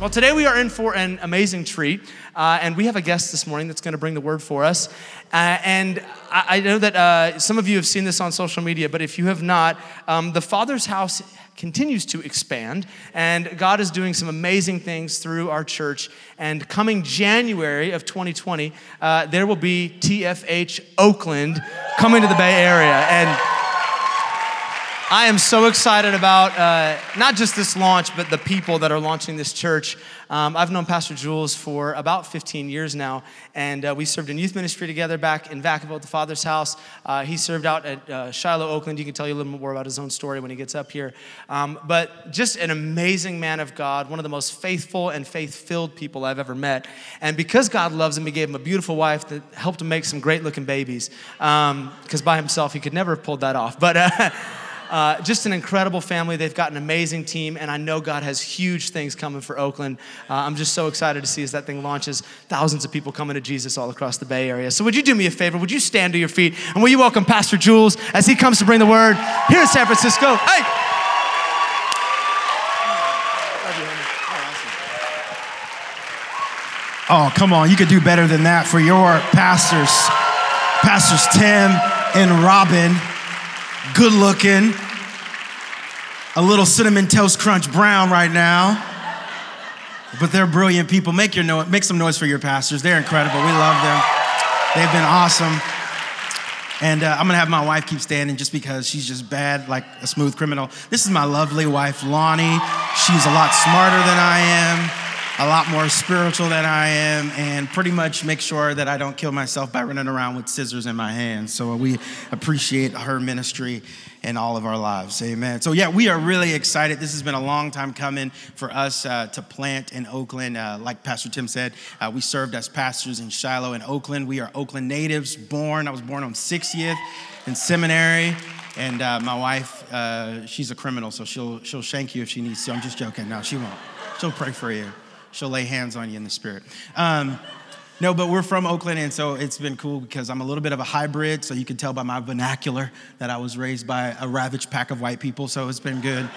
Well, today we are in for an amazing treat, uh, and we have a guest this morning that's going to bring the word for us. Uh, and I, I, know that uh, some of you have seen this on social media, but if you have not, um, the Father's House continues to expand, and God is doing some amazing things through our church. And coming January of 2020, uh, there will be TFH Oakland coming to the Bay Area. And I am so excited about uh, not just this launch, but the people that are launching this church. Um, I've known Pastor Jules for about 15 years now, and uh, we served in youth ministry together back in Vacaville at the Father's house. Uh, he served out at uh, Shiloh, Oakland. You can tell you a little more about his own story when he gets up here. Um, but just an amazing man of God, one of the most faithful and faith filled people I've ever met. And because God loves him, he gave him a beautiful wife that helped him make some great looking babies. Because um, by himself, he could never have pulled that off. But uh, just an incredible family. They've got an amazing team, and I know God has huge things coming for Oakland. Uh, I'm just so excited to see as that thing launches, thousands of people coming to Jesus all across the Bay Area. So, would you do me a favor? Would you stand to your feet and will you welcome Pastor Jules as he comes to bring the word here in San Francisco? Hey! Oh, come on. You could do better than that for your pastors, Pastors Tim and Robin good looking, a little cinnamon toast crunch brown right now. But they're brilliant people. Make, your no- make some noise for your pastors. They're incredible. We love them. They've been awesome. And uh, I'm gonna have my wife keep standing just because she's just bad, like a smooth criminal. This is my lovely wife, Lonnie. She's a lot smarter than I am a lot more spiritual than I am, and pretty much make sure that I don't kill myself by running around with scissors in my hand. So we appreciate her ministry in all of our lives. Amen. So, yeah, we are really excited. This has been a long time coming for us uh, to plant in Oakland. Uh, like Pastor Tim said, uh, we served as pastors in Shiloh and Oakland. We are Oakland natives, born. I was born on 60th in seminary. And uh, my wife, uh, she's a criminal, so she'll, she'll shank you if she needs to. I'm just joking. No, she won't. She'll pray for you she'll lay hands on you in the spirit. Um, no, but we're from Oakland, and so it's been cool because I'm a little bit of a hybrid, so you can tell by my vernacular that I was raised by a ravaged pack of white people, so it's been good.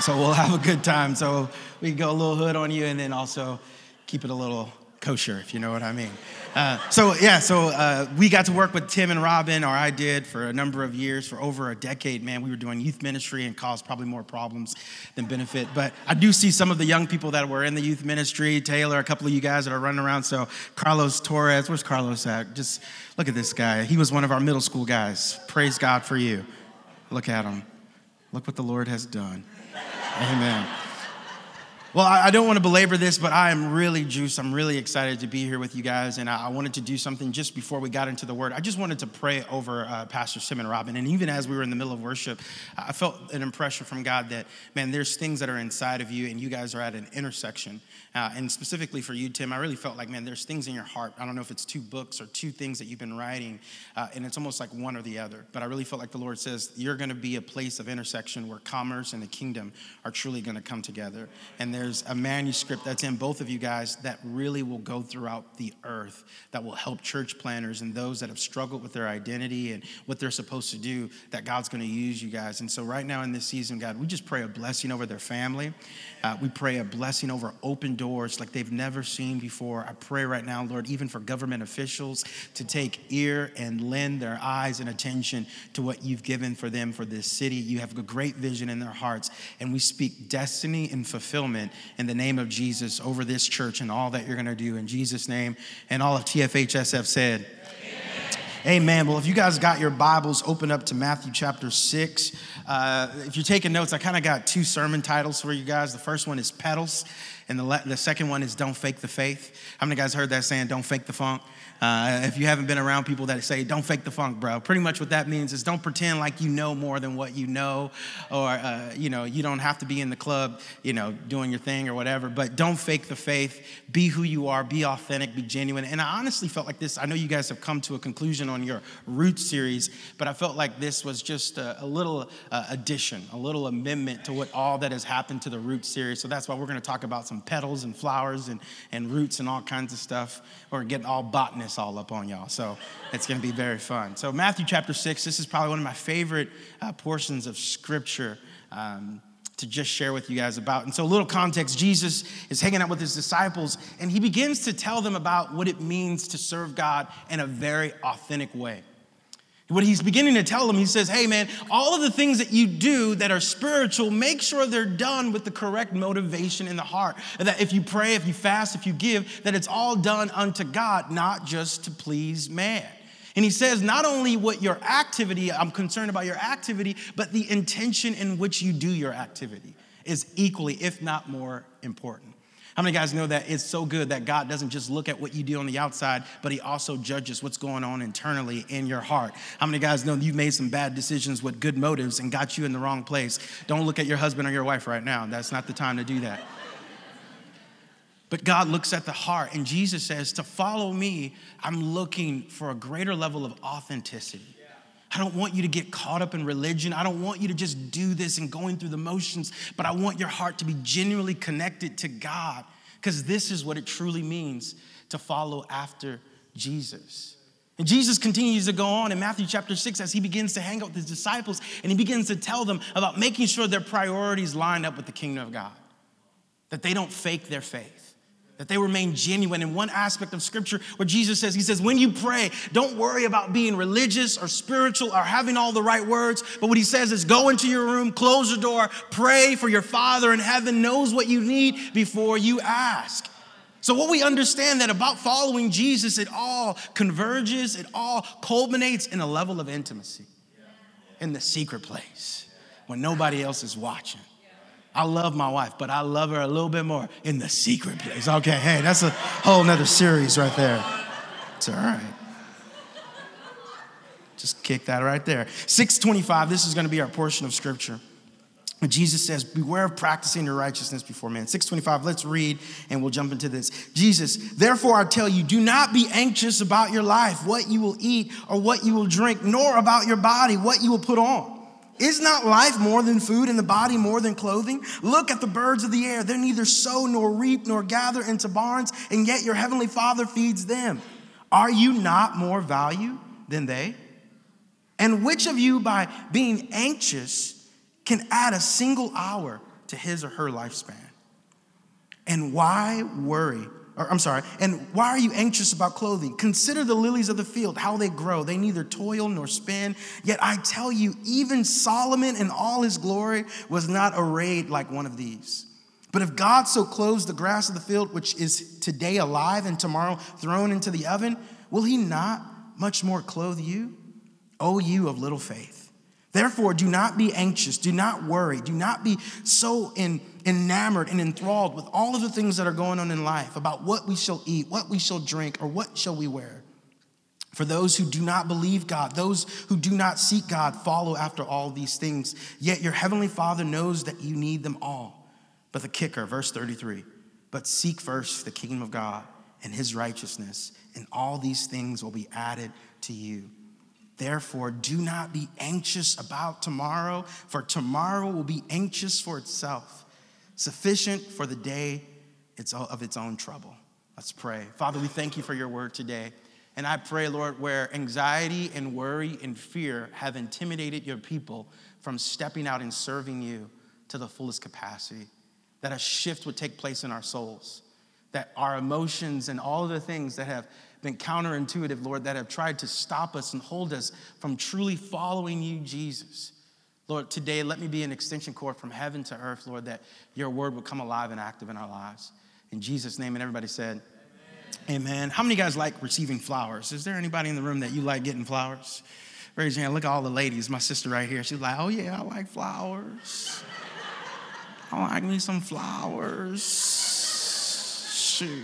so we'll have a good time. So we can go a little hood on you and then also keep it a little kosher, if you know what I mean. Uh, so yeah, so uh, we got to work with Tim and Robin, or I did for a number of years, for over a decade. Man, we were doing youth ministry and caused probably more problems than benefit. But I do see some of the young people that were in the youth ministry. Taylor, a couple of you guys that are running around. So Carlos Torres, where's Carlos at? Just look at this guy. He was one of our middle school guys. Praise God for you. Look at him. Look what the Lord has done. Amen. Well, I don't want to belabor this, but I am really juiced. I'm really excited to be here with you guys. And I wanted to do something just before we got into the word. I just wanted to pray over uh, Pastor Tim and Robin. And even as we were in the middle of worship, I felt an impression from God that, man, there's things that are inside of you, and you guys are at an intersection. Uh, and specifically for you, Tim, I really felt like, man, there's things in your heart. I don't know if it's two books or two things that you've been writing, uh, and it's almost like one or the other. But I really felt like the Lord says, you're going to be a place of intersection where commerce and the kingdom are truly going to come together. And there's a manuscript that's in both of you guys that really will go throughout the earth, that will help church planners and those that have struggled with their identity and what they're supposed to do, that God's going to use you guys. And so, right now in this season, God, we just pray a blessing over their family. Uh, we pray a blessing over open doors like they've never seen before. I pray right now, Lord, even for government officials to take ear and lend their eyes and attention to what you've given for them for this city. You have a great vision in their hearts, and we speak destiny and fulfillment in the name of Jesus over this church and all that you're going to do in Jesus' name. And all of TFHSF said, Amen. Well, if you guys got your Bibles, open up to Matthew chapter 6. Uh, if you're taking notes, I kind of got two sermon titles for you guys. The first one is Petals, and the, the second one is Don't Fake the Faith. How many guys heard that saying, Don't Fake the Funk? Uh, if you haven't been around people that say, don't fake the funk, bro, pretty much what that means is don't pretend like you know more than what you know, or, uh, you know, you don't have to be in the club, you know, doing your thing or whatever, but don't fake the faith. Be who you are, be authentic, be genuine. And I honestly felt like this, I know you guys have come to a conclusion on your Root series, but I felt like this was just a, a little uh, addition, a little amendment to what all that has happened to the Root series. So that's why we're going to talk about some and petals and flowers and, and roots and all kinds of stuff. Or get all botanists all up on y'all. So it's going to be very fun. So, Matthew chapter 6, this is probably one of my favorite uh, portions of scripture. Um, to just share with you guys about. And so, a little context Jesus is hanging out with his disciples, and he begins to tell them about what it means to serve God in a very authentic way. What he's beginning to tell them, he says, Hey, man, all of the things that you do that are spiritual, make sure they're done with the correct motivation in the heart. That if you pray, if you fast, if you give, that it's all done unto God, not just to please man. And he says, not only what your activity, I'm concerned about your activity, but the intention in which you do your activity is equally, if not more, important. How many guys know that it's so good that God doesn't just look at what you do on the outside, but He also judges what's going on internally in your heart? How many guys know you've made some bad decisions with good motives and got you in the wrong place? Don't look at your husband or your wife right now. That's not the time to do that. But God looks at the heart, and Jesus says, To follow me, I'm looking for a greater level of authenticity. I don't want you to get caught up in religion. I don't want you to just do this and going through the motions, but I want your heart to be genuinely connected to God because this is what it truly means to follow after Jesus. And Jesus continues to go on in Matthew chapter 6 as he begins to hang out with his disciples and he begins to tell them about making sure their priorities line up with the kingdom of God, that they don't fake their faith that they remain genuine in one aspect of scripture where Jesus says, He says, when you pray, don't worry about being religious or spiritual or having all the right words. But what He says is go into your room, close the door, pray for your Father in heaven knows what you need before you ask. So, what we understand that about following Jesus, it all converges, it all culminates in a level of intimacy in the secret place when nobody else is watching. I love my wife, but I love her a little bit more in the secret place. Okay, hey, that's a whole nother series right there. It's all right. Just kick that right there. 625, this is going to be our portion of scripture. Jesus says, Beware of practicing your righteousness before men. 625, let's read and we'll jump into this. Jesus, therefore I tell you, do not be anxious about your life, what you will eat or what you will drink, nor about your body, what you will put on. Is not life more than food and the body more than clothing? Look at the birds of the air. They neither sow nor reap nor gather into barns, and yet your heavenly Father feeds them. Are you not more value than they? And which of you, by being anxious, can add a single hour to his or her lifespan? And why worry? Or I'm sorry, and why are you anxious about clothing? Consider the lilies of the field, how they grow. They neither toil nor spin. Yet I tell you, even Solomon in all his glory was not arrayed like one of these. But if God so clothes the grass of the field, which is today alive and tomorrow thrown into the oven, will he not much more clothe you? O you of little faith. Therefore, do not be anxious, do not worry, do not be so in, enamored and enthralled with all of the things that are going on in life about what we shall eat, what we shall drink, or what shall we wear. For those who do not believe God, those who do not seek God, follow after all these things. Yet your heavenly Father knows that you need them all. But the kicker, verse 33 but seek first the kingdom of God and his righteousness, and all these things will be added to you. Therefore, do not be anxious about tomorrow, for tomorrow will be anxious for itself. Sufficient for the day of its own trouble. Let's pray. Father, we thank you for your word today. And I pray, Lord, where anxiety and worry and fear have intimidated your people from stepping out and serving you to the fullest capacity, that a shift would take place in our souls, that our emotions and all of the things that have been counterintuitive, Lord, that have tried to stop us and hold us from truly following you, Jesus. Lord, today let me be an extension cord from heaven to earth, Lord, that your word would come alive and active in our lives. In Jesus' name, and everybody said, Amen. Amen. How many guys like receiving flowers? Is there anybody in the room that you like getting flowers? Raise your hand. Look at all the ladies. My sister right here. She's like, oh, yeah, I like flowers. I like me some flowers. Shoot.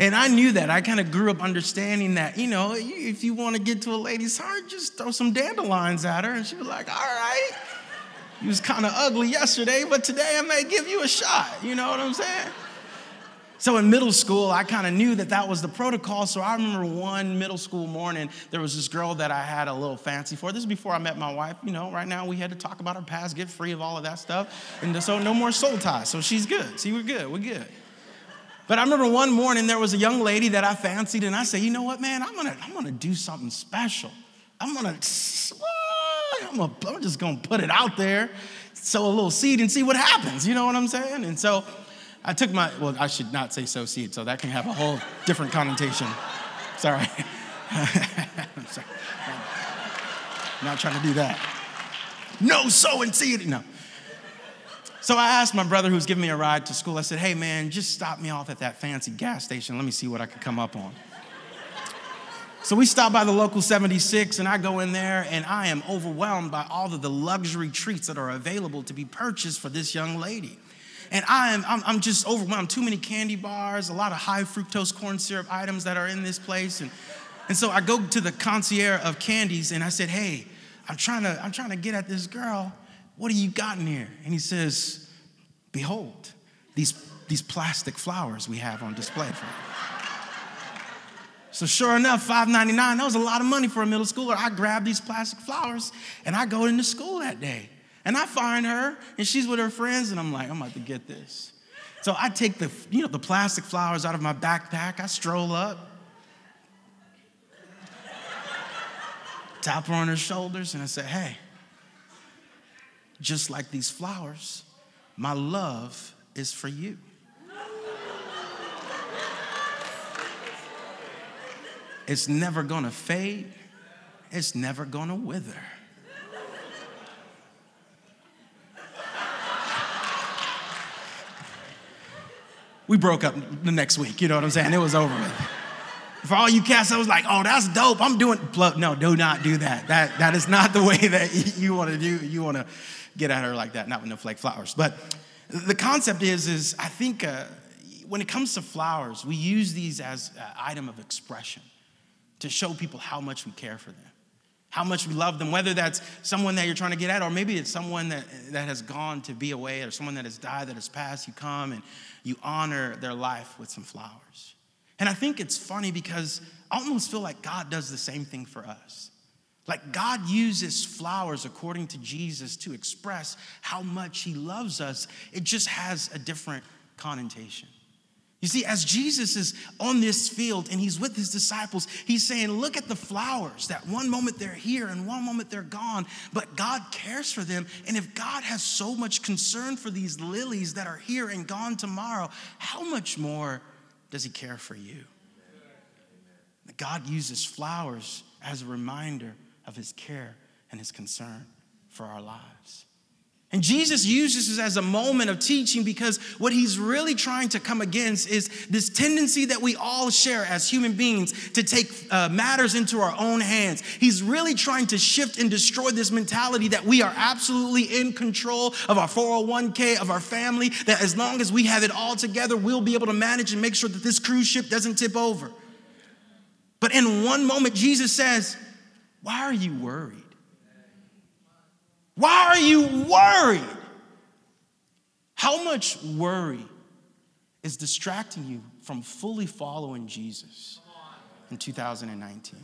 And I knew that. I kind of grew up understanding that, you know, if you want to get to a lady's heart, just throw some dandelions at her. And she was like, all right. You was kind of ugly yesterday, but today I may give you a shot. You know what I'm saying? So in middle school, I kind of knew that that was the protocol. So I remember one middle school morning, there was this girl that I had a little fancy for. This is before I met my wife. You know, right now we had to talk about our past, get free of all of that stuff. And so no more soul ties. So she's good. See, we're good. We're good. But I remember one morning there was a young lady that I fancied, and I said, you know what, man, I'm gonna, I'm gonna do something special. I'm gonna, I'm, gonna, I'm just gonna put it out there, sow a little seed and see what happens. You know what I'm saying? And so I took my, well, I should not say sow seed, so that can have a whole different connotation. Sorry. I'm sorry. I'm not trying to do that. No sowing seed. No. So I asked my brother who's giving me a ride to school, I said, hey man, just stop me off at that fancy gas station. Let me see what I could come up on. So we stop by the local 76 and I go in there and I am overwhelmed by all of the luxury treats that are available to be purchased for this young lady. And I am, I'm, I'm just overwhelmed. Too many candy bars, a lot of high fructose corn syrup items that are in this place. And, and so I go to the concierge of candies and I said, hey, I'm trying to, I'm trying to get at this girl. What do you got in here? And he says, behold, these, these plastic flowers we have on display for you. So sure enough, $5.99, that was a lot of money for a middle schooler. I grab these plastic flowers and I go into school that day. And I find her, and she's with her friends, and I'm like, I'm about to get this. So I take the, you know, the plastic flowers out of my backpack. I stroll up, tap her on her shoulders, and I say, Hey, just like these flowers, my love is for you. It's never gonna fade, it's never gonna wither. we broke up the next week. You know what I'm saying? It was over with. For all you cats, I was like, oh, that's dope. I'm doing, no, do not do that. That, that is not the way that you want to do. You want to get at her like that, not with no flake flowers. But the concept is, is I think uh, when it comes to flowers, we use these as an item of expression to show people how much we care for them how much we love them, whether that's someone that you're trying to get at, or maybe it's someone that, that has gone to be away, or someone that has died, that has passed. You come and you honor their life with some flowers. And I think it's funny because I almost feel like God does the same thing for us. Like God uses flowers according to Jesus to express how much He loves us, it just has a different connotation. You see, as Jesus is on this field and he's with his disciples, he's saying, Look at the flowers that one moment they're here and one moment they're gone, but God cares for them. And if God has so much concern for these lilies that are here and gone tomorrow, how much more does he care for you? God uses flowers as a reminder of his care and his concern for our lives. And Jesus uses this as a moment of teaching because what he's really trying to come against is this tendency that we all share as human beings to take uh, matters into our own hands. He's really trying to shift and destroy this mentality that we are absolutely in control of our 401k, of our family, that as long as we have it all together, we'll be able to manage and make sure that this cruise ship doesn't tip over. But in one moment, Jesus says, Why are you worried? Why are you worried? How much worry is distracting you from fully following Jesus in 2019?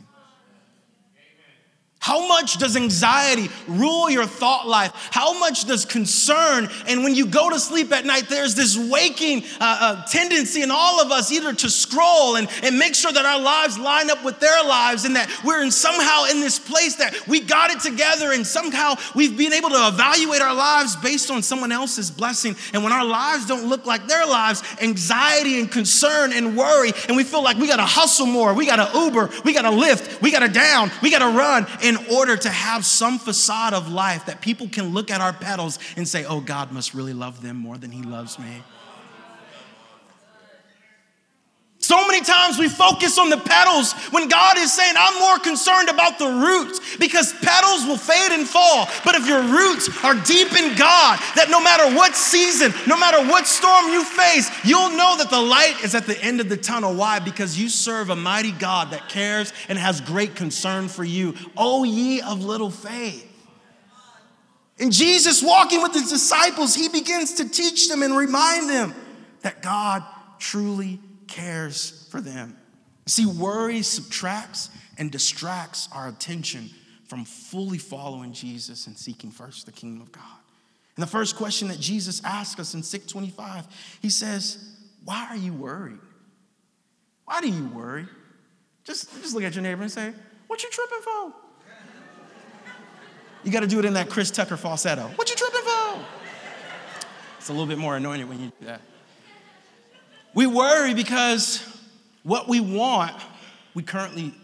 How much does anxiety rule your thought life? How much does concern? And when you go to sleep at night, there's this waking uh, uh, tendency in all of us either to scroll and, and make sure that our lives line up with their lives and that we're in somehow in this place that we got it together and somehow we've been able to evaluate our lives based on someone else's blessing. And when our lives don't look like their lives, anxiety and concern and worry, and we feel like we gotta hustle more, we gotta Uber, we gotta Lyft, we gotta down, we gotta run. And order to have some facade of life that people can look at our petals and say, oh, God must really love them more than he loves me. So many times we focus on the petals when God is saying, I'm more concerned about the roots because petals will fade and fall. But if your roots are deep in God, that no matter what season, no matter what storm you face, you'll know that the light is at the end of the tunnel. Why? Because you serve a mighty God that cares and has great concern for you. O ye of little faith. And Jesus, walking with his disciples, he begins to teach them and remind them that God truly cares for them. See, worry subtracts and distracts our attention from fully following Jesus and seeking first the kingdom of God. And the first question that Jesus asks us in 625, he says, Why are you worried? Why do you worry? Just, just look at your neighbor and say, What you tripping for? You got to do it in that Chris Tucker falsetto. What you tripping for? It's a little bit more anointed when you do that. We worry because what we want, we currently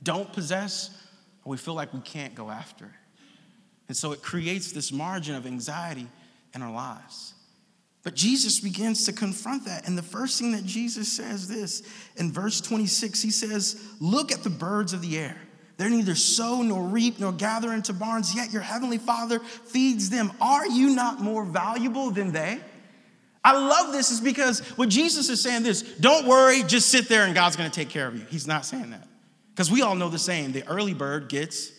don't possess, or we feel like we can't go after it. And so it creates this margin of anxiety in our lives. But Jesus begins to confront that. And the first thing that Jesus says this in verse 26, he says, Look at the birds of the air. They're neither sow nor reap nor gather into barns, yet your heavenly Father feeds them. Are you not more valuable than they? I love this is because what Jesus is saying this, don't worry, just sit there and God's gonna take care of you. He's not saying that. Because we all know the saying, the early bird gets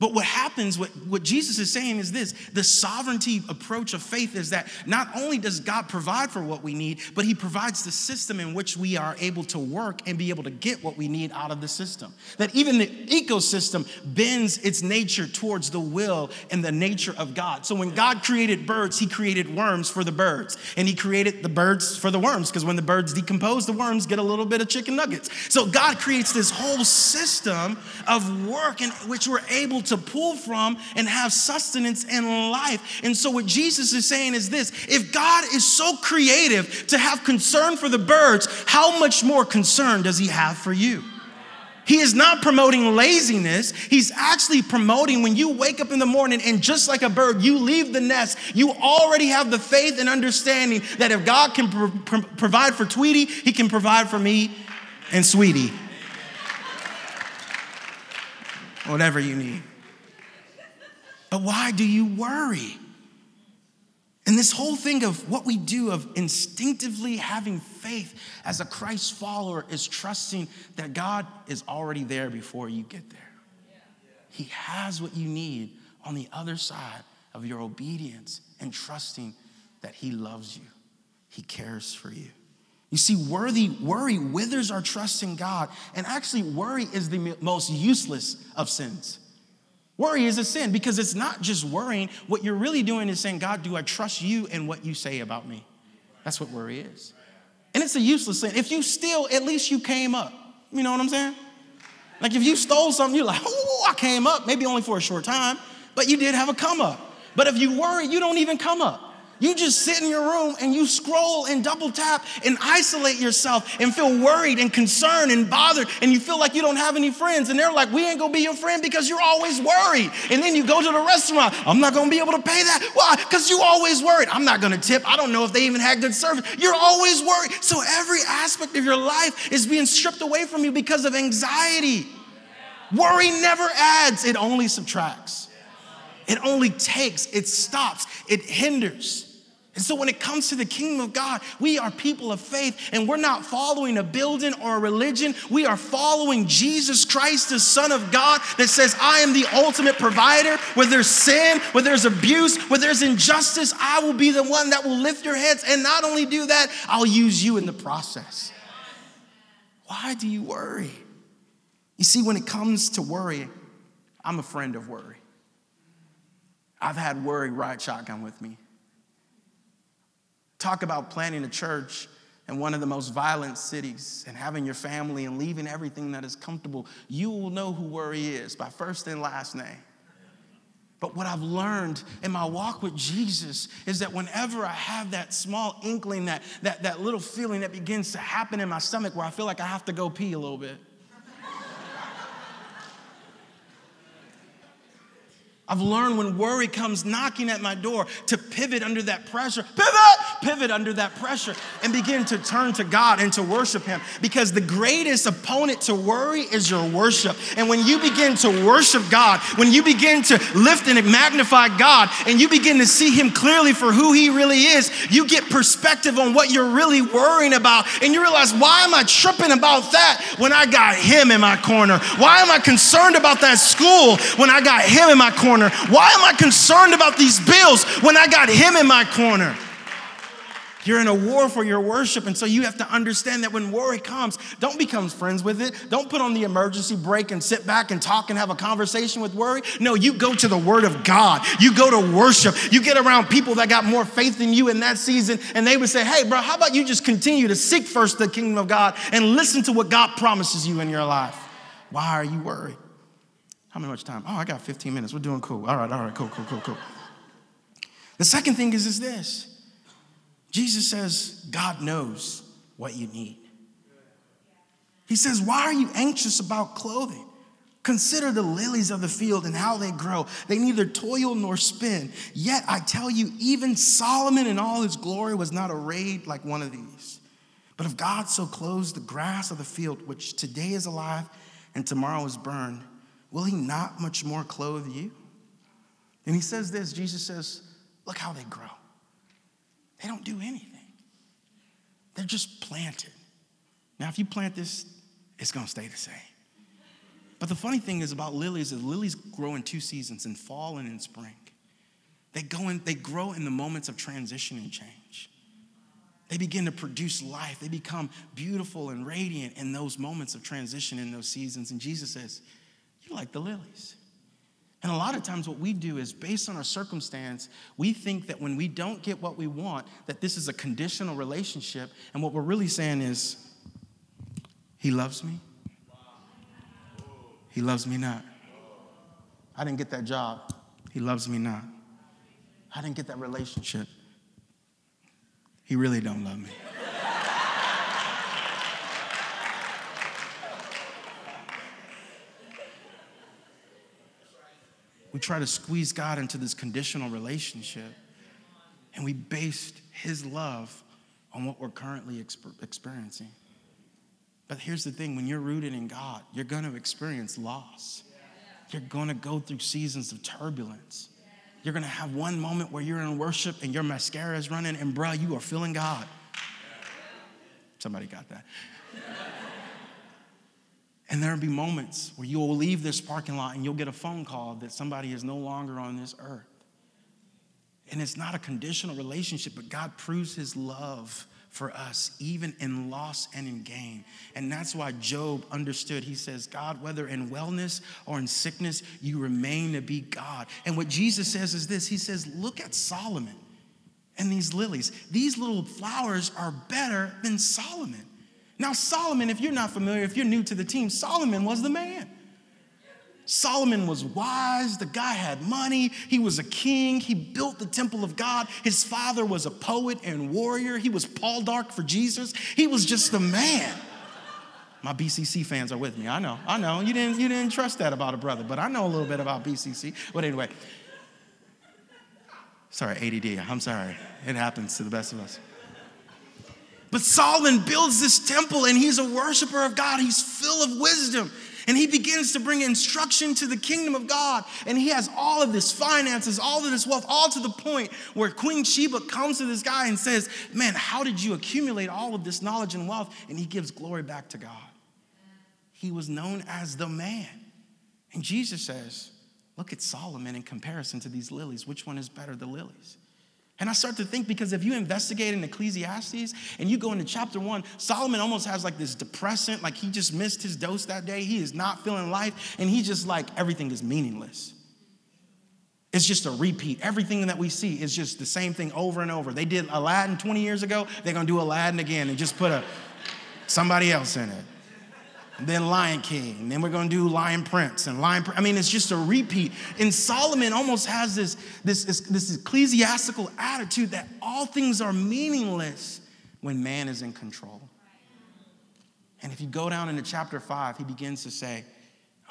but what happens, what, what Jesus is saying is this the sovereignty approach of faith is that not only does God provide for what we need, but He provides the system in which we are able to work and be able to get what we need out of the system. That even the ecosystem bends its nature towards the will and the nature of God. So when God created birds, He created worms for the birds, and He created the birds for the worms, because when the birds decompose, the worms get a little bit of chicken nuggets. So God creates this whole system of work in which we're able to to pull from and have sustenance in life. And so, what Jesus is saying is this if God is so creative to have concern for the birds, how much more concern does He have for you? He is not promoting laziness. He's actually promoting when you wake up in the morning and just like a bird, you leave the nest, you already have the faith and understanding that if God can pro- pro- provide for Tweety, He can provide for me and Sweetie. Whatever you need. But why do you worry? And this whole thing of what we do of instinctively having faith as a Christ follower is trusting that God is already there before you get there. He has what you need on the other side of your obedience and trusting that He loves you, He cares for you. You see, worthy, worry withers our trust in God, and actually, worry is the most useless of sins. Worry is a sin because it's not just worrying. What you're really doing is saying, God, do I trust you and what you say about me? That's what worry is. And it's a useless sin. If you steal, at least you came up. You know what I'm saying? Like if you stole something, you're like, oh, I came up, maybe only for a short time, but you did have a come up. But if you worry, you don't even come up. You just sit in your room and you scroll and double tap and isolate yourself and feel worried and concerned and bothered and you feel like you don't have any friends. And they're like, we ain't gonna be your friend because you're always worried. And then you go to the restaurant, I'm not gonna be able to pay that. Why? Because you always worried. I'm not gonna tip. I don't know if they even had good service. You're always worried. So every aspect of your life is being stripped away from you because of anxiety. Worry never adds, it only subtracts. It only takes, it stops, it hinders. And so, when it comes to the kingdom of God, we are people of faith and we're not following a building or a religion. We are following Jesus Christ, the Son of God, that says, I am the ultimate provider. Where there's sin, where there's abuse, where there's injustice, I will be the one that will lift your heads. And not only do that, I'll use you in the process. Why do you worry? You see, when it comes to worry, I'm a friend of worry. I've had worry ride shotgun with me. Talk about planning a church in one of the most violent cities and having your family and leaving everything that is comfortable. You will know who worry is by first and last name. But what I've learned in my walk with Jesus is that whenever I have that small inkling, that, that, that little feeling that begins to happen in my stomach where I feel like I have to go pee a little bit, I've learned when worry comes knocking at my door to pivot under that pressure, pivot, pivot under that pressure, and begin to turn to God and to worship Him. Because the greatest opponent to worry is your worship. And when you begin to worship God, when you begin to lift and magnify God, and you begin to see Him clearly for who He really is, you get perspective on what you're really worrying about. And you realize, why am I tripping about that when I got Him in my corner? Why am I concerned about that school when I got Him in my corner? Why am I concerned about these bills when I got him in my corner? You're in a war for your worship. And so you have to understand that when worry comes, don't become friends with it. Don't put on the emergency brake and sit back and talk and have a conversation with worry. No, you go to the Word of God. You go to worship. You get around people that got more faith than you in that season, and they would say, Hey, bro, how about you just continue to seek first the kingdom of God and listen to what God promises you in your life? Why are you worried? How much time? Oh, I got 15 minutes. We're doing cool. All right, all right, cool, cool, cool, cool. The second thing is, is this Jesus says, God knows what you need. He says, Why are you anxious about clothing? Consider the lilies of the field and how they grow. They neither toil nor spin. Yet I tell you, even Solomon in all his glory was not arrayed like one of these. But if God so clothes the grass of the field, which today is alive and tomorrow is burned, will he not much more clothe you? And he says this Jesus says, Look how they grow. They don't do anything, they're just planted. Now, if you plant this, it's gonna stay the same. But the funny thing is about lilies is lilies grow in two seasons, in fall and in spring. They go in, they grow in the moments of transition and change. They begin to produce life. They become beautiful and radiant in those moments of transition in those seasons. And Jesus says, You like the lilies. And a lot of times, what we do is based on our circumstance, we think that when we don't get what we want, that this is a conditional relationship. And what we're really saying is, He loves me. He loves me not. I didn't get that job. He loves me not. I didn't get that relationship. He really don't love me. We try to squeeze God into this conditional relationship, and we based His love on what we're currently exper- experiencing. But here's the thing when you're rooted in God, you're going to experience loss. You're going to go through seasons of turbulence. You're going to have one moment where you're in worship and your mascara is running, and bruh, you are feeling God. Somebody got that. And there'll be moments where you'll leave this parking lot and you'll get a phone call that somebody is no longer on this earth. And it's not a conditional relationship, but God proves his love for us, even in loss and in gain. And that's why Job understood. He says, God, whether in wellness or in sickness, you remain to be God. And what Jesus says is this He says, Look at Solomon and these lilies. These little flowers are better than Solomon. Now, Solomon, if you're not familiar, if you're new to the team, Solomon was the man. Solomon was wise. The guy had money. He was a king. He built the temple of God. His father was a poet and warrior. He was Paul Dark for Jesus. He was just the man. My BCC fans are with me. I know. I know. You didn't, you didn't trust that about a brother, but I know a little bit about BCC. But anyway, sorry, ADD. I'm sorry. It happens to the best of us. But Solomon builds this temple and he's a worshiper of God. He's full of wisdom. And he begins to bring instruction to the kingdom of God. And he has all of this finances, all of this wealth, all to the point where Queen Sheba comes to this guy and says, Man, how did you accumulate all of this knowledge and wealth? And he gives glory back to God. He was known as the man. And Jesus says, Look at Solomon in comparison to these lilies. Which one is better, the lilies? And I start to think because if you investigate in Ecclesiastes and you go into chapter one, Solomon almost has like this depressant, like he just missed his dose that day. He is not feeling life, and he just like everything is meaningless. It's just a repeat. Everything that we see is just the same thing over and over. They did Aladdin 20 years ago, they're gonna do Aladdin again and just put a somebody else in it then Lion King, then we're gonna do Lion Prince and Lion. I mean, it's just a repeat. And Solomon almost has this, this, this ecclesiastical attitude that all things are meaningless when man is in control. And if you go down into chapter five, he begins to say,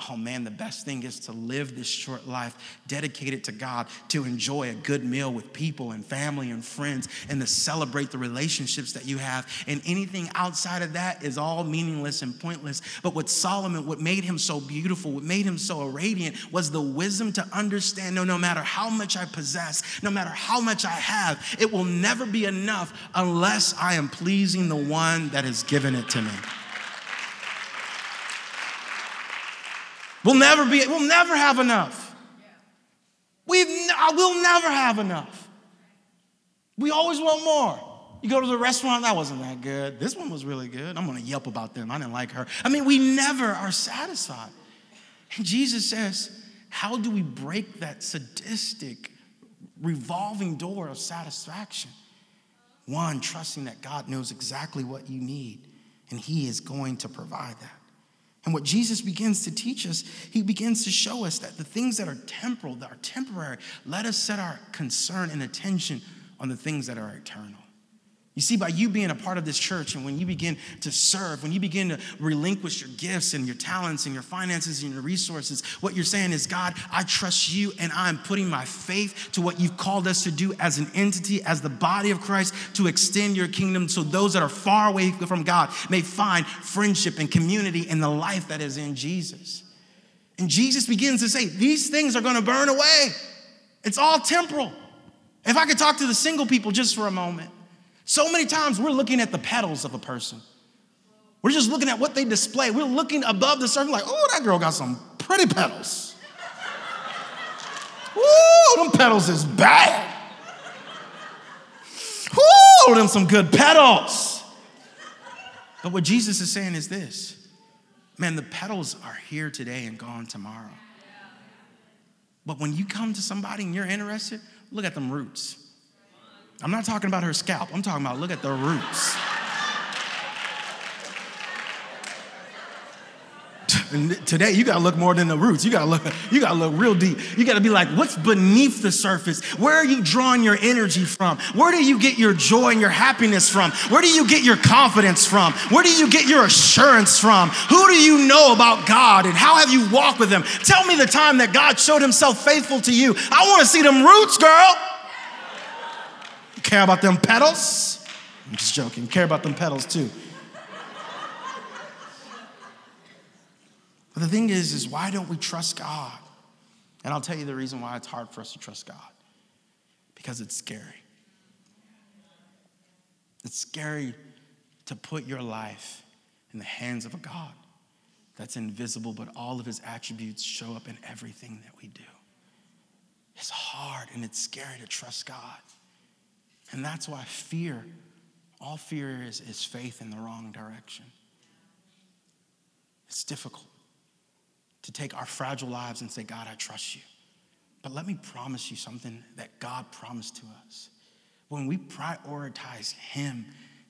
Oh man, the best thing is to live this short life dedicated to God, to enjoy a good meal with people and family and friends, and to celebrate the relationships that you have. And anything outside of that is all meaningless and pointless. But what Solomon, what made him so beautiful, what made him so radiant, was the wisdom to understand no, no matter how much I possess, no matter how much I have, it will never be enough unless I am pleasing the one that has given it to me. We'll never be, we'll never have enough. We will never have enough. We always want more. You go to the restaurant, that wasn't that good. This one was really good. I'm gonna yelp about them. I didn't like her. I mean, we never are satisfied. And Jesus says, How do we break that sadistic, revolving door of satisfaction? One, trusting that God knows exactly what you need and He is going to provide that. And what Jesus begins to teach us, he begins to show us that the things that are temporal, that are temporary, let us set our concern and attention on the things that are eternal. You see, by you being a part of this church and when you begin to serve, when you begin to relinquish your gifts and your talents and your finances and your resources, what you're saying is, God, I trust you and I'm putting my faith to what you've called us to do as an entity, as the body of Christ, to extend your kingdom so those that are far away from God may find friendship and community in the life that is in Jesus. And Jesus begins to say, These things are to burn away. It's all temporal. If I could talk to the single people just for a moment. So many times we're looking at the petals of a person. We're just looking at what they display. We're looking above the surface, like, oh, that girl got some pretty petals. Ooh, them petals is bad. Ooh, them some good petals. But what Jesus is saying is this man, the petals are here today and gone tomorrow. But when you come to somebody and you're interested, look at them roots. I'm not talking about her scalp. I'm talking about look at the roots. Today you gotta look more than the roots. You gotta look, you gotta look real deep. You gotta be like, what's beneath the surface? Where are you drawing your energy from? Where do you get your joy and your happiness from? Where do you get your confidence from? Where do you get your assurance from? Who do you know about God and how have you walked with Him? Tell me the time that God showed Himself faithful to you. I wanna see them roots, girl. Care about them petals? I'm just joking. Care about them petals too. But the thing is, is why don't we trust God? And I'll tell you the reason why it's hard for us to trust God. Because it's scary. It's scary to put your life in the hands of a God that's invisible, but all of his attributes show up in everything that we do. It's hard and it's scary to trust God. And that's why fear, all fear is, is faith in the wrong direction. It's difficult to take our fragile lives and say, God, I trust you. But let me promise you something that God promised to us. When we prioritize Him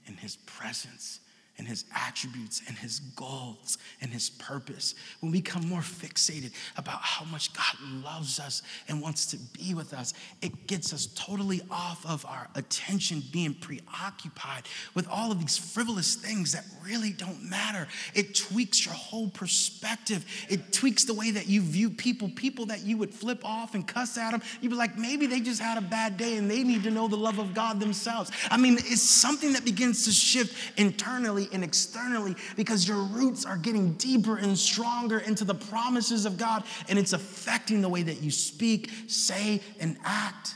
and His presence, and his attributes and his goals and his purpose, when we become more fixated about how much God loves us and wants to be with us, it gets us totally off of our attention being preoccupied with all of these frivolous things that really don't matter. It tweaks your whole perspective. It tweaks the way that you view people, people that you would flip off and cuss at them. You'd be like, maybe they just had a bad day and they need to know the love of God themselves. I mean, it's something that begins to shift internally and externally because your roots are getting deeper and stronger into the promises of God and it's affecting the way that you speak, say, and act.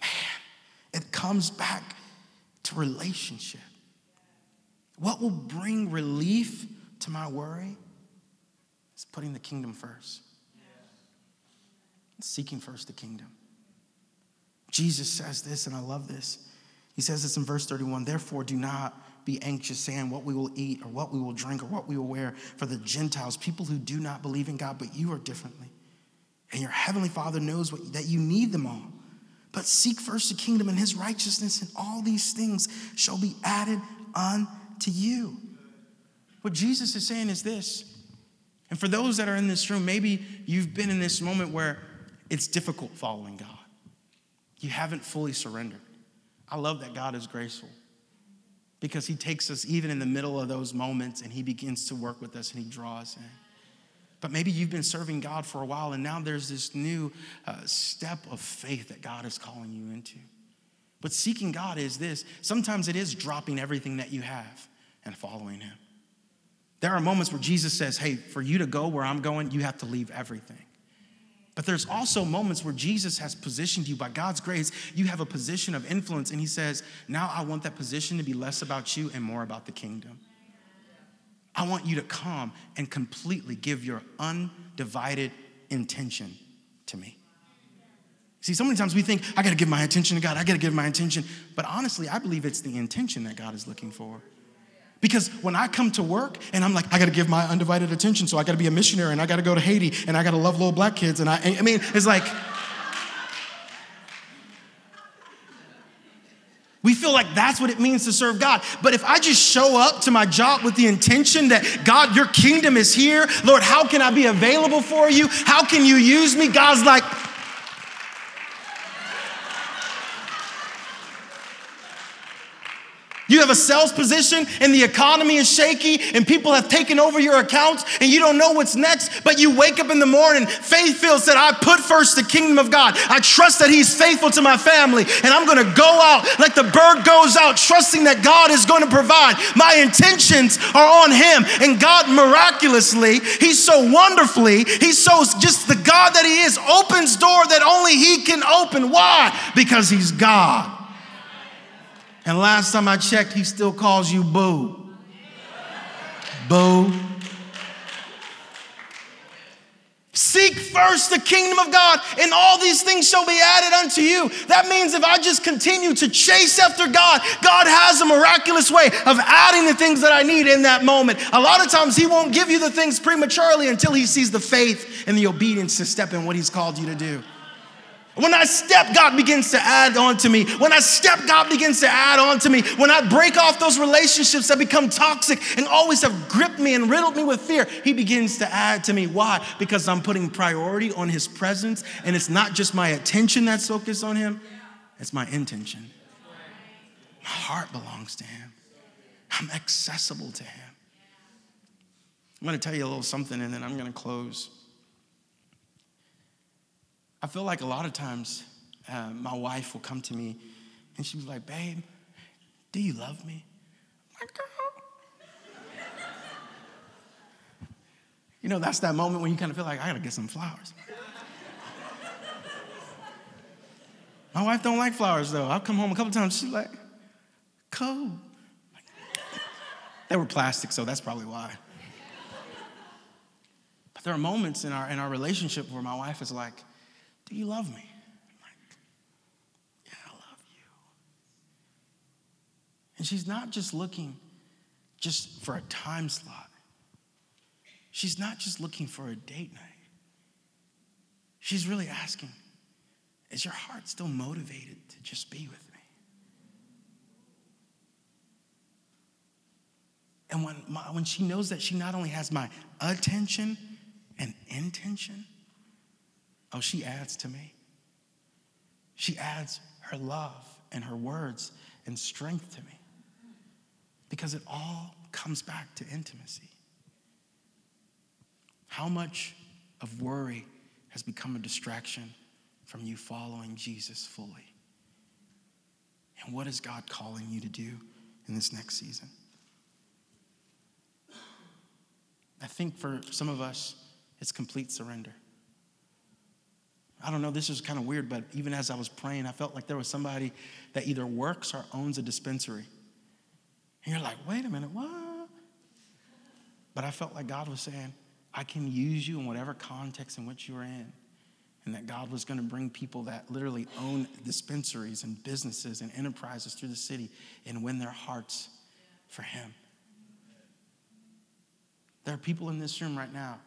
Man, it comes back to relationship. What will bring relief to my worry is putting the kingdom first, seeking first the kingdom. Jesus says this, and I love this. He says this in verse 31 Therefore, do not be anxious, saying what we will eat, or what we will drink, or what we will wear, for the Gentiles, people who do not believe in God, but you are differently. And your heavenly Father knows what, that you need them all. But seek first the kingdom and his righteousness, and all these things shall be added unto you. What Jesus is saying is this. And for those that are in this room, maybe you've been in this moment where it's difficult following God. You haven't fully surrendered. I love that God is graceful because He takes us even in the middle of those moments and He begins to work with us and He draws in. But maybe you've been serving God for a while and now there's this new uh, step of faith that God is calling you into. But seeking God is this sometimes it is dropping everything that you have and following Him. There are moments where Jesus says, Hey, for you to go where I'm going, you have to leave everything. But there's also moments where Jesus has positioned you by God's grace. You have a position of influence, and He says, Now I want that position to be less about you and more about the kingdom. I want you to come and completely give your undivided intention to me. See, so many times we think, I gotta give my attention to God, I gotta give my attention. But honestly, I believe it's the intention that God is looking for. Because when I come to work and I'm like, I gotta give my undivided attention, so I gotta be a missionary and I gotta go to Haiti and I gotta love little black kids, and I, I mean, it's like, We feel like that's what it means to serve God. But if I just show up to my job with the intention that God, your kingdom is here, Lord, how can I be available for you? How can you use me? God's like, Have a sales position and the economy is shaky and people have taken over your accounts and you don't know what's next, but you wake up in the morning, faith filled, said, I put first the kingdom of God. I trust that He's faithful to my family and I'm gonna go out like the bird goes out, trusting that God is gonna provide. My intentions are on Him and God miraculously, He's so wonderfully, He's so just the God that He is, opens door that only He can open. Why? Because He's God. And last time I checked, he still calls you boo. Boo. Seek first the kingdom of God, and all these things shall be added unto you. That means if I just continue to chase after God, God has a miraculous way of adding the things that I need in that moment. A lot of times, He won't give you the things prematurely until He sees the faith and the obedience to step in what He's called you to do. When I step, God begins to add on to me. When I step, God begins to add on to me. When I break off those relationships that become toxic and always have gripped me and riddled me with fear, He begins to add to me. Why? Because I'm putting priority on His presence, and it's not just my attention that's focused on Him, it's my intention. My heart belongs to Him, I'm accessible to Him. I'm gonna tell you a little something, and then I'm gonna close. I feel like a lot of times uh, my wife will come to me and she'll be like, Babe, do you love me? I'm like, girl. you know, that's that moment when you kind of feel like, I gotta get some flowers. my wife don't like flowers though. I've come home a couple times, she's like, cool. they were plastic, so that's probably why. But there are moments in our, in our relationship where my wife is like, do you love me? I'm like, Yeah, I love you. And she's not just looking just for a time slot. She's not just looking for a date night. She's really asking, is your heart still motivated to just be with me? And when, my, when she knows that she not only has my attention and intention, Oh, she adds to me. She adds her love and her words and strength to me because it all comes back to intimacy. How much of worry has become a distraction from you following Jesus fully? And what is God calling you to do in this next season? I think for some of us, it's complete surrender. I don't know, this is kind of weird, but even as I was praying, I felt like there was somebody that either works or owns a dispensary. And you're like, wait a minute, what? But I felt like God was saying, I can use you in whatever context in which you're in. And that God was going to bring people that literally own dispensaries and businesses and enterprises through the city and win their hearts for Him. There are people in this room right now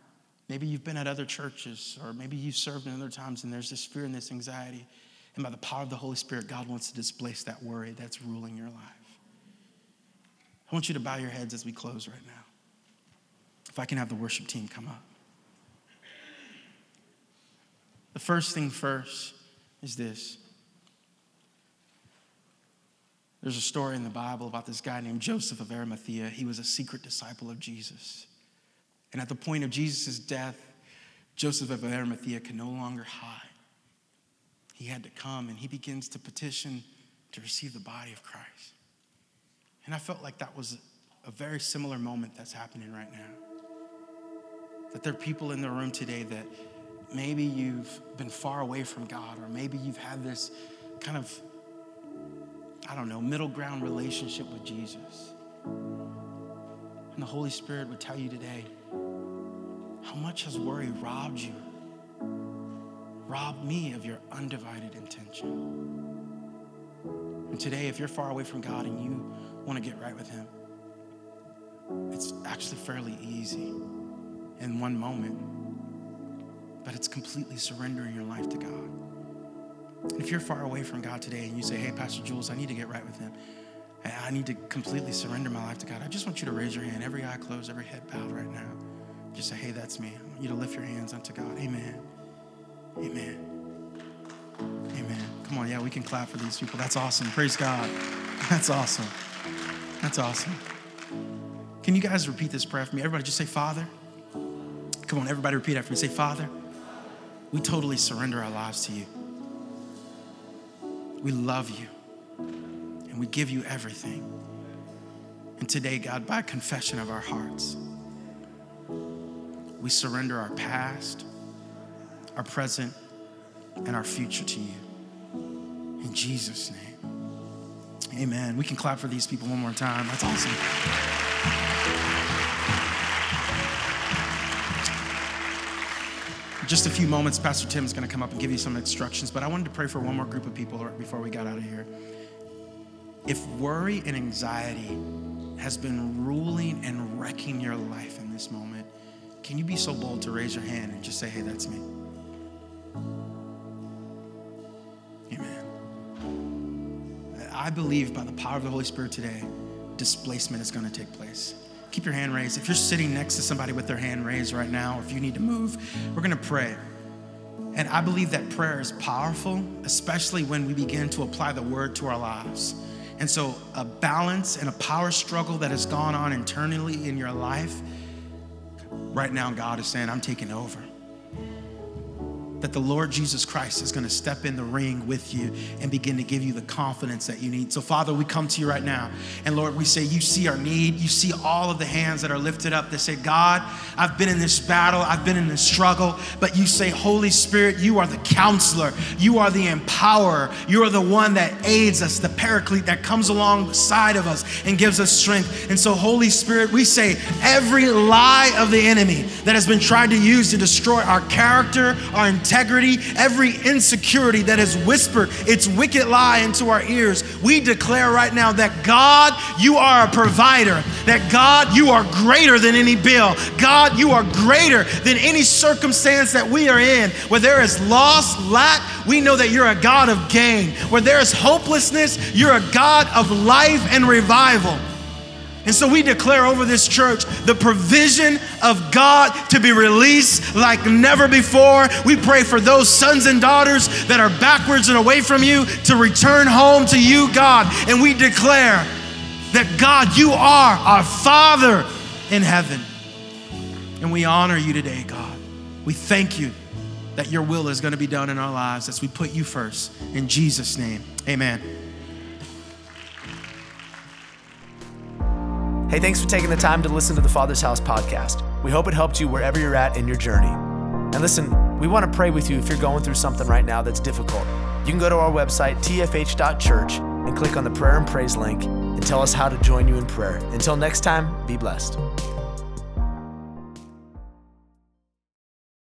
Maybe you've been at other churches, or maybe you've served in other times, and there's this fear and this anxiety. And by the power of the Holy Spirit, God wants to displace that worry that's ruling your life. I want you to bow your heads as we close right now. If I can have the worship team come up. The first thing first is this. There's a story in the Bible about this guy named Joseph of Arimathea. He was a secret disciple of Jesus. And at the point of Jesus' death, Joseph of Arimathea could no longer hide. He had to come and he begins to petition to receive the body of Christ. And I felt like that was a very similar moment that's happening right now. That there are people in the room today that maybe you've been far away from God, or maybe you've had this kind of, I don't know, middle ground relationship with Jesus. And the Holy Spirit would tell you today how much has worry robbed you robbed me of your undivided intention. And today, if you're far away from God and you want to get right with Him, it's actually fairly easy in one moment, but it's completely surrendering your life to God. If you're far away from God today and you say, Hey, Pastor Jules, I need to get right with Him, I need to completely surrender my life to God, I just want you to raise your hand, every eye closed, every head bowed right now. Just say, Hey, that's me. I want you to lift your hands unto God. Amen. Amen. Amen. Come on, yeah, we can clap for these people. That's awesome. Praise God. That's awesome. That's awesome. Can you guys repeat this prayer for me? Everybody just say, Father. Come on, everybody repeat after me. Say, Father, we totally surrender our lives to you. We love you and we give you everything. And today, God, by confession of our hearts, we surrender our past, our present, and our future to you. In Jesus' name. Amen. We can clap for these people one more time. That's awesome. just a few moments, Pastor Tim is going to come up and give you some instructions, but I wanted to pray for one more group of people before we got out of here. If worry and anxiety has been ruling and wrecking your life in this moment, can you be so bold to raise your hand and just say, hey, that's me? Amen. I believe by the power of the Holy Spirit today, displacement is going to take place keep your hand raised. If you're sitting next to somebody with their hand raised right now, or if you need to move, we're gonna pray. And I believe that prayer is powerful, especially when we begin to apply the word to our lives. And so, a balance and a power struggle that has gone on internally in your life, right now, God is saying, I'm taking over that the Lord Jesus Christ is going to step in the ring with you and begin to give you the confidence that you need. So, Father, we come to you right now. And Lord, we say, You see our need. You see all of the hands that are lifted up that say, God, I've been in this battle, I've been in this struggle. But you say, Holy Spirit, you are the counselor, you are the empowerer, you are the one that aids us, the paraclete that comes alongside of us and gives us strength. And so, Holy Spirit, we say, every lie of the enemy that has been tried to use to destroy our character, our integrity, integrity, every insecurity that has whispered its wicked lie into our ears, we declare right now that God, you are a provider, that God, you are greater than any bill. God, you are greater than any circumstance that we are in. Where there is loss, lack, we know that you're a God of gain. Where there is hopelessness, you're a God of life and revival. And so we declare over this church the provision of God to be released like never before. We pray for those sons and daughters that are backwards and away from you to return home to you, God. And we declare that God, you are our Father in heaven. And we honor you today, God. We thank you that your will is going to be done in our lives as we put you first. In Jesus' name, amen. Hey, thanks for taking the time to listen to the Father's House podcast. We hope it helped you wherever you're at in your journey. And listen, we want to pray with you if you're going through something right now that's difficult. You can go to our website, tfh.church, and click on the prayer and praise link and tell us how to join you in prayer. Until next time, be blessed.